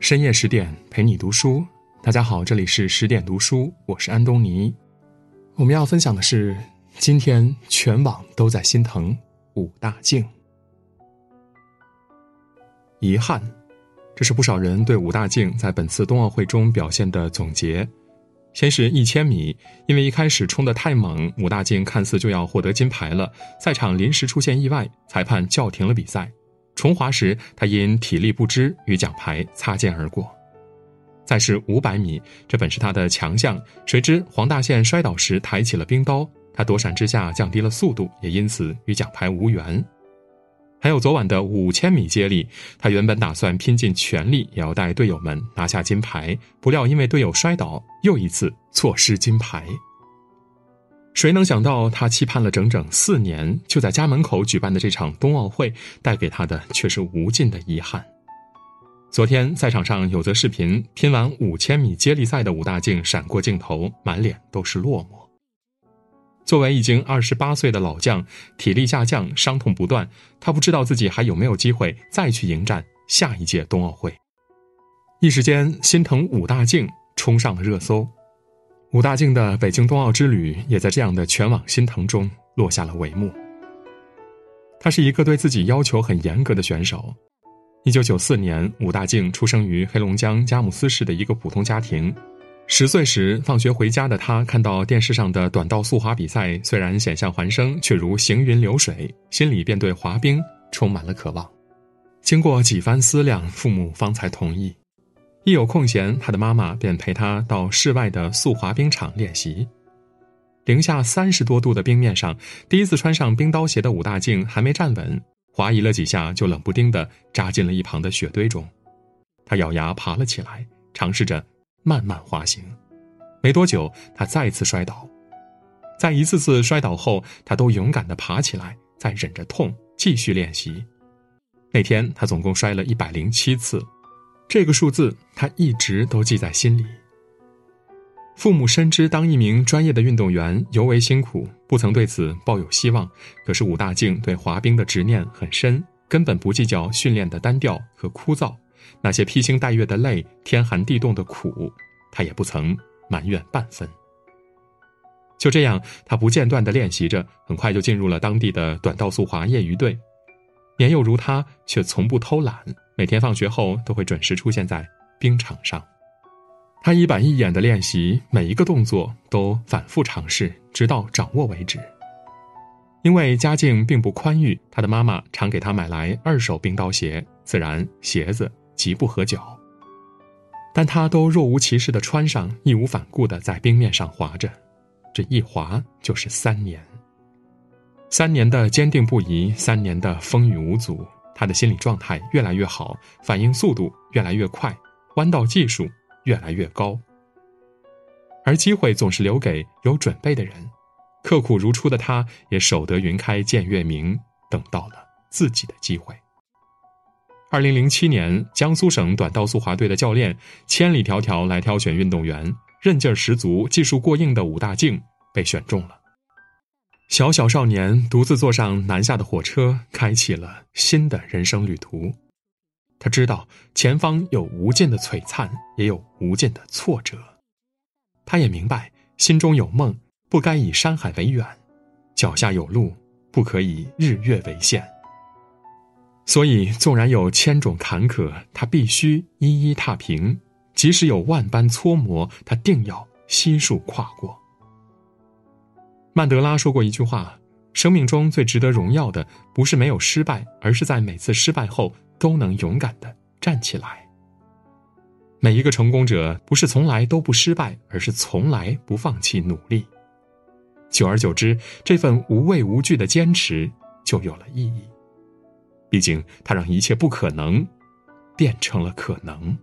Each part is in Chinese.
深夜十点陪你读书，大家好，这里是十点读书，我是安东尼。我们要分享的是，今天全网都在心疼武大靖。遗憾，这是不少人对武大靖在本次冬奥会中表现的总结。先是一千米，因为一开始冲得太猛，武大靖看似就要获得金牌了，赛场临时出现意外，裁判叫停了比赛。重滑时，他因体力不支与奖牌擦肩而过。再是五百米，这本是他的强项，谁知黄大宪摔倒时抬起了冰刀，他躲闪之下降低了速度，也因此与奖牌无缘。还有昨晚的五千米接力，他原本打算拼尽全力也要带队友们拿下金牌，不料因为队友摔倒，又一次错失金牌。谁能想到，他期盼了整整四年，就在家门口举办的这场冬奥会，带给他的却是无尽的遗憾。昨天赛场上有则视频，拼完五千米接力赛的武大靖闪过镜头，满脸都是落寞。作为已经二十八岁的老将，体力下降，伤痛不断，他不知道自己还有没有机会再去迎战下一届冬奥会。一时间，心疼武大靖冲上了热搜。武大靖的北京冬奥之旅也在这样的全网心疼中落下了帷幕。他是一个对自己要求很严格的选手。一九九四年，武大靖出生于黑龙江佳木斯市的一个普通家庭。十岁时，放学回家的他看到电视上的短道速滑比赛，虽然险象环生，却如行云流水，心里便对滑冰充满了渴望。经过几番思量，父母方才同意。一有空闲，他的妈妈便陪他到室外的速滑冰场练习。零下三十多度的冰面上，第一次穿上冰刀鞋的武大靖还没站稳，滑移了几下就冷不丁的扎进了一旁的雪堆中。他咬牙爬了起来，尝试着慢慢滑行。没多久，他再次摔倒。在一次次摔倒后，他都勇敢的爬起来，再忍着痛继续练习。那天，他总共摔了一百零七次。这个数字他一直都记在心里。父母深知当一名专业的运动员尤为辛苦，不曾对此抱有希望。可是武大靖对滑冰的执念很深，根本不计较训练的单调和枯燥，那些披星戴月的累、天寒地冻的苦，他也不曾埋怨半分。就这样，他不间断的练习着，很快就进入了当地的短道速滑业余队。年幼如他，却从不偷懒。每天放学后都会准时出现在冰场上，他一板一眼的练习，每一个动作都反复尝试，直到掌握为止。因为家境并不宽裕，他的妈妈常给他买来二手冰刀鞋，自然鞋子极不合脚。但他都若无其事的穿上，义无反顾的在冰面上滑着，这一滑就是三年。三年的坚定不移，三年的风雨无阻。他的心理状态越来越好，反应速度越来越快，弯道技术越来越高。而机会总是留给有准备的人，刻苦如初的他，也守得云开见月明，等到了自己的机会。二零零七年，江苏省短道速滑队的教练千里迢迢来挑选运动员，韧劲儿十足、技术过硬的武大靖被选中了。小小少年独自坐上南下的火车，开启了新的人生旅途。他知道前方有无尽的璀璨，也有无尽的挫折。他也明白心中有梦，不该以山海为远；脚下有路，不可以日月为限。所以，纵然有千种坎坷，他必须一一踏平；即使有万般搓磨，他定要悉数跨过。曼德拉说过一句话：“生命中最值得荣耀的，不是没有失败，而是在每次失败后都能勇敢的站起来。”每一个成功者，不是从来都不失败，而是从来不放弃努力。久而久之，这份无畏无惧的坚持就有了意义。毕竟，他让一切不可能变成了可能。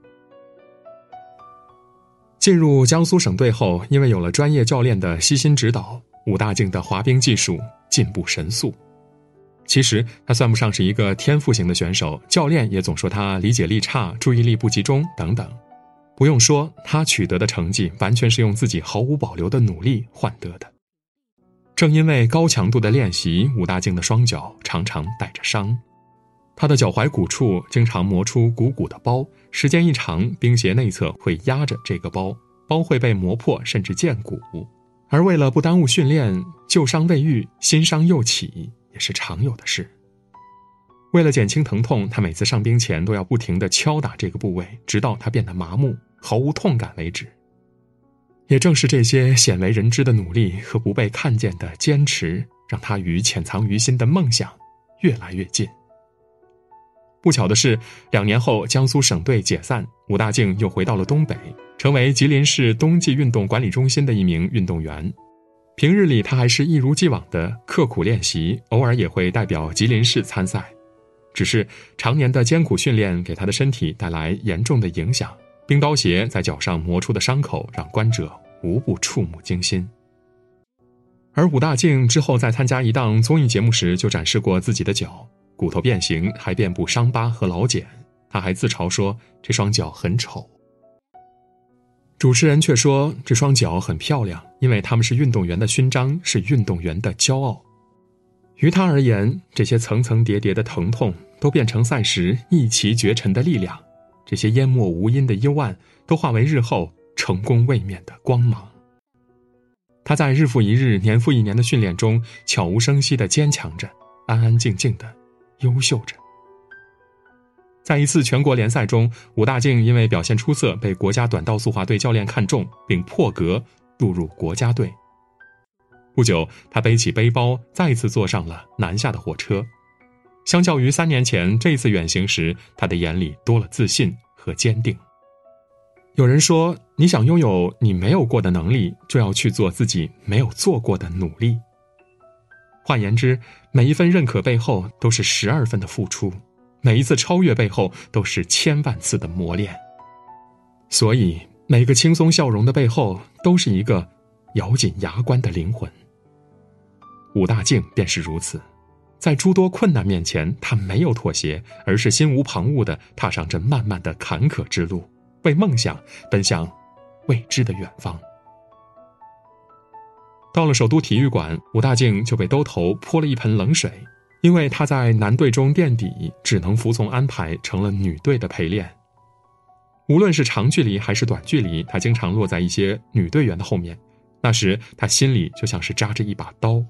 进入江苏省队后，因为有了专业教练的悉心指导。武大靖的滑冰技术进步神速，其实他算不上是一个天赋型的选手，教练也总说他理解力差、注意力不集中等等。不用说，他取得的成绩完全是用自己毫无保留的努力换得的。正因为高强度的练习，武大靖的双脚常常带着伤。他的脚踝骨处经常磨出鼓鼓的包，时间一长，冰鞋内侧会压着这个包，包会被磨破甚至见骨。而为了不耽误训练，旧伤未愈，新伤又起，也是常有的事。为了减轻疼痛，他每次上冰前都要不停地敲打这个部位，直到它变得麻木、毫无痛感为止。也正是这些鲜为人知的努力和不被看见的坚持，让他与潜藏于心的梦想越来越近。不巧的是，两年后江苏省队解散，武大靖又回到了东北，成为吉林市冬季运动管理中心的一名运动员。平日里，他还是一如既往的刻苦练习，偶尔也会代表吉林市参赛。只是常年的艰苦训练给他的身体带来严重的影响，冰刀鞋在脚上磨出的伤口让观者无不触目惊心。而武大靖之后在参加一档综艺节目时，就展示过自己的脚。骨头变形，还遍布伤疤和老茧。他还自嘲说：“这双脚很丑。”主持人却说：“这双脚很漂亮，因为他们是运动员的勋章，是运动员的骄傲。”于他而言，这些层层叠叠的疼痛都变成赛时一骑绝尘的力量，这些淹没无因的幽暗都化为日后成功卫冕的光芒。他在日复一日、年复一年的训练中，悄无声息的坚强着，安安静静的。优秀着。在一次全国联赛中，武大靖因为表现出色，被国家短道速滑队教练看中，并破格录入国家队。不久，他背起背包，再次坐上了南下的火车。相较于三年前这次远行时，他的眼里多了自信和坚定。有人说：“你想拥有你没有过的能力，就要去做自己没有做过的努力。”换言之，每一份认可背后都是十二分的付出，每一次超越背后都是千万次的磨练。所以，每个轻松笑容的背后，都是一个咬紧牙关的灵魂。武大靖便是如此，在诸多困难面前，他没有妥协，而是心无旁骛的踏上这漫漫的坎坷之路，为梦想奔向未知的远方。到了首都体育馆，武大靖就被兜头泼了一盆冷水，因为他在男队中垫底，只能服从安排，成了女队的陪练。无论是长距离还是短距离，他经常落在一些女队员的后面。那时他心里就像是扎着一把刀。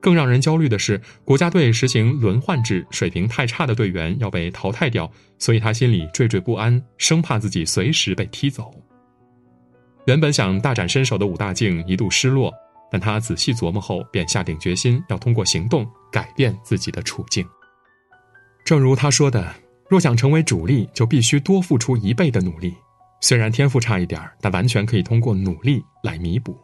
更让人焦虑的是，国家队实行轮换制，水平太差的队员要被淘汰掉，所以他心里惴惴不安，生怕自己随时被踢走。原本想大展身手的武大靖一度失落。但他仔细琢磨后，便下定决心要通过行动改变自己的处境。正如他说的：“若想成为主力，就必须多付出一倍的努力。虽然天赋差一点但完全可以通过努力来弥补。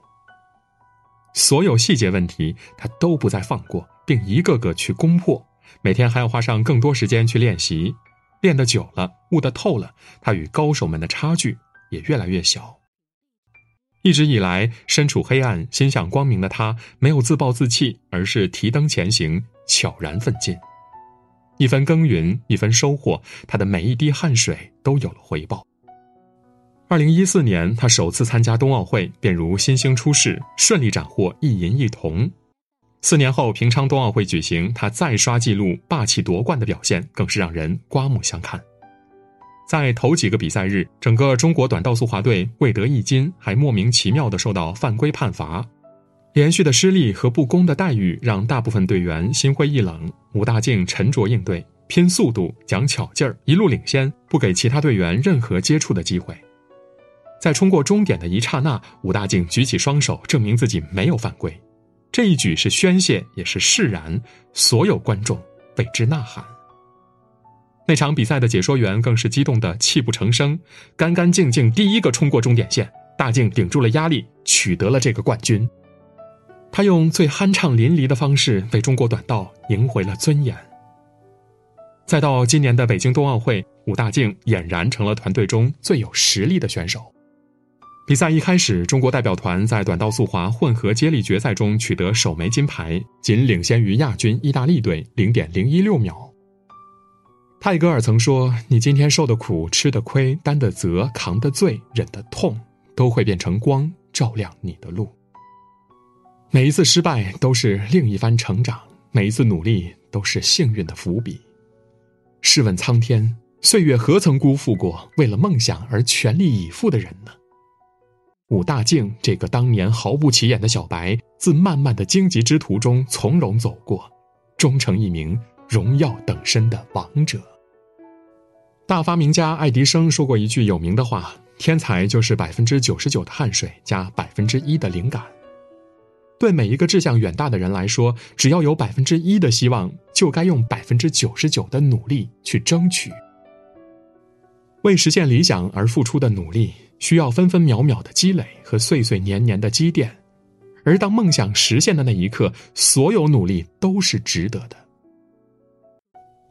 所有细节问题，他都不再放过，并一个个去攻破。每天还要花上更多时间去练习，练得久了，悟得透了，他与高手们的差距也越来越小。”一直以来，身处黑暗、心向光明的他，没有自暴自弃，而是提灯前行，悄然奋进。一分耕耘，一分收获，他的每一滴汗水都有了回报。二零一四年，他首次参加冬奥会，便如新星出世，顺利斩获一银一铜。四年后，平昌冬奥会举行，他再刷纪录，霸气夺冠的表现更是让人刮目相看。在头几个比赛日，整个中国短道速滑队未得一金，还莫名其妙的受到犯规判罚。连续的失利和不公的待遇让大部分队员心灰意冷。武大靖沉着应对，拼速度，讲巧劲儿，一路领先，不给其他队员任何接触的机会。在冲过终点的一刹那，武大靖举起双手，证明自己没有犯规。这一举是宣泄，也是释然，所有观众为之呐喊。那场比赛的解说员更是激动的泣不成声，干干净净第一个冲过终点线，大靖顶住了压力，取得了这个冠军。他用最酣畅淋漓的方式为中国短道赢回了尊严。再到今年的北京冬奥会，武大靖俨然成了团队中最有实力的选手。比赛一开始，中国代表团在短道速滑混合接力决赛中取得首枚金牌，仅领先于亚军意大利队零点零一六秒。泰戈尔曾说：“你今天受的苦、吃的亏、担的责、扛的罪、忍的痛，都会变成光，照亮你的路。每一次失败都是另一番成长，每一次努力都是幸运的伏笔。试问苍天，岁月何曾辜负过为了梦想而全力以赴的人呢？武大靖这个当年毫不起眼的小白，自漫漫的荆棘之途中从容走过，终成一名荣耀等身的王者。大发明家爱迪生说过一句有名的话：“天才就是百分之九十九的汗水加百分之一的灵感。”对每一个志向远大的人来说，只要有百分之一的希望，就该用百分之九十九的努力去争取。为实现理想而付出的努力，需要分分秒秒的积累和岁岁年年的积淀，而当梦想实现的那一刻，所有努力都是值得的。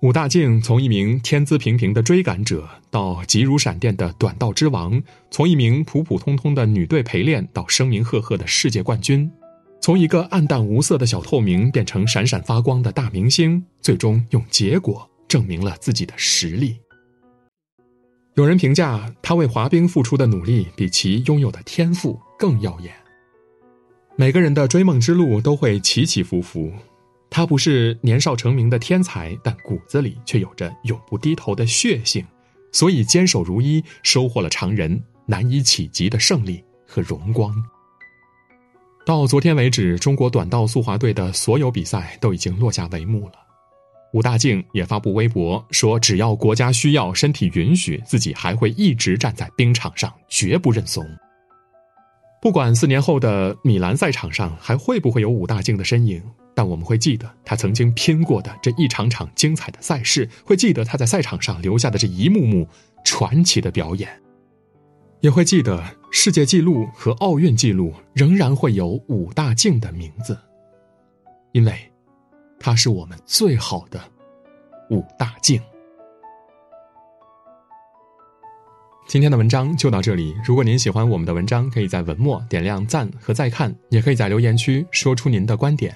武大靖从一名天资平平的追赶者，到急如闪电的短道之王；从一名普普通通的女队陪练，到声名赫赫的世界冠军。从一个暗淡无色的小透明变成闪闪发光的大明星，最终用结果证明了自己的实力。有人评价他为滑冰付出的努力比其拥有的天赋更耀眼。每个人的追梦之路都会起起伏伏，他不是年少成名的天才，但骨子里却有着永不低头的血性，所以坚守如一，收获了常人难以企及的胜利和荣光。到昨天为止，中国短道速滑队的所有比赛都已经落下帷幕了。武大靖也发布微博说：“只要国家需要，身体允许，自己还会一直站在冰场上，绝不认怂。不管四年后的米兰赛场上还会不会有武大靖的身影，但我们会记得他曾经拼过的这一场场精彩的赛事，会记得他在赛场上留下的这一幕幕传奇的表演。”也会记得世界纪录和奥运纪录仍然会有武大靖的名字，因为他是我们最好的武大靖。今天的文章就到这里。如果您喜欢我们的文章，可以在文末点亮赞和再看，也可以在留言区说出您的观点。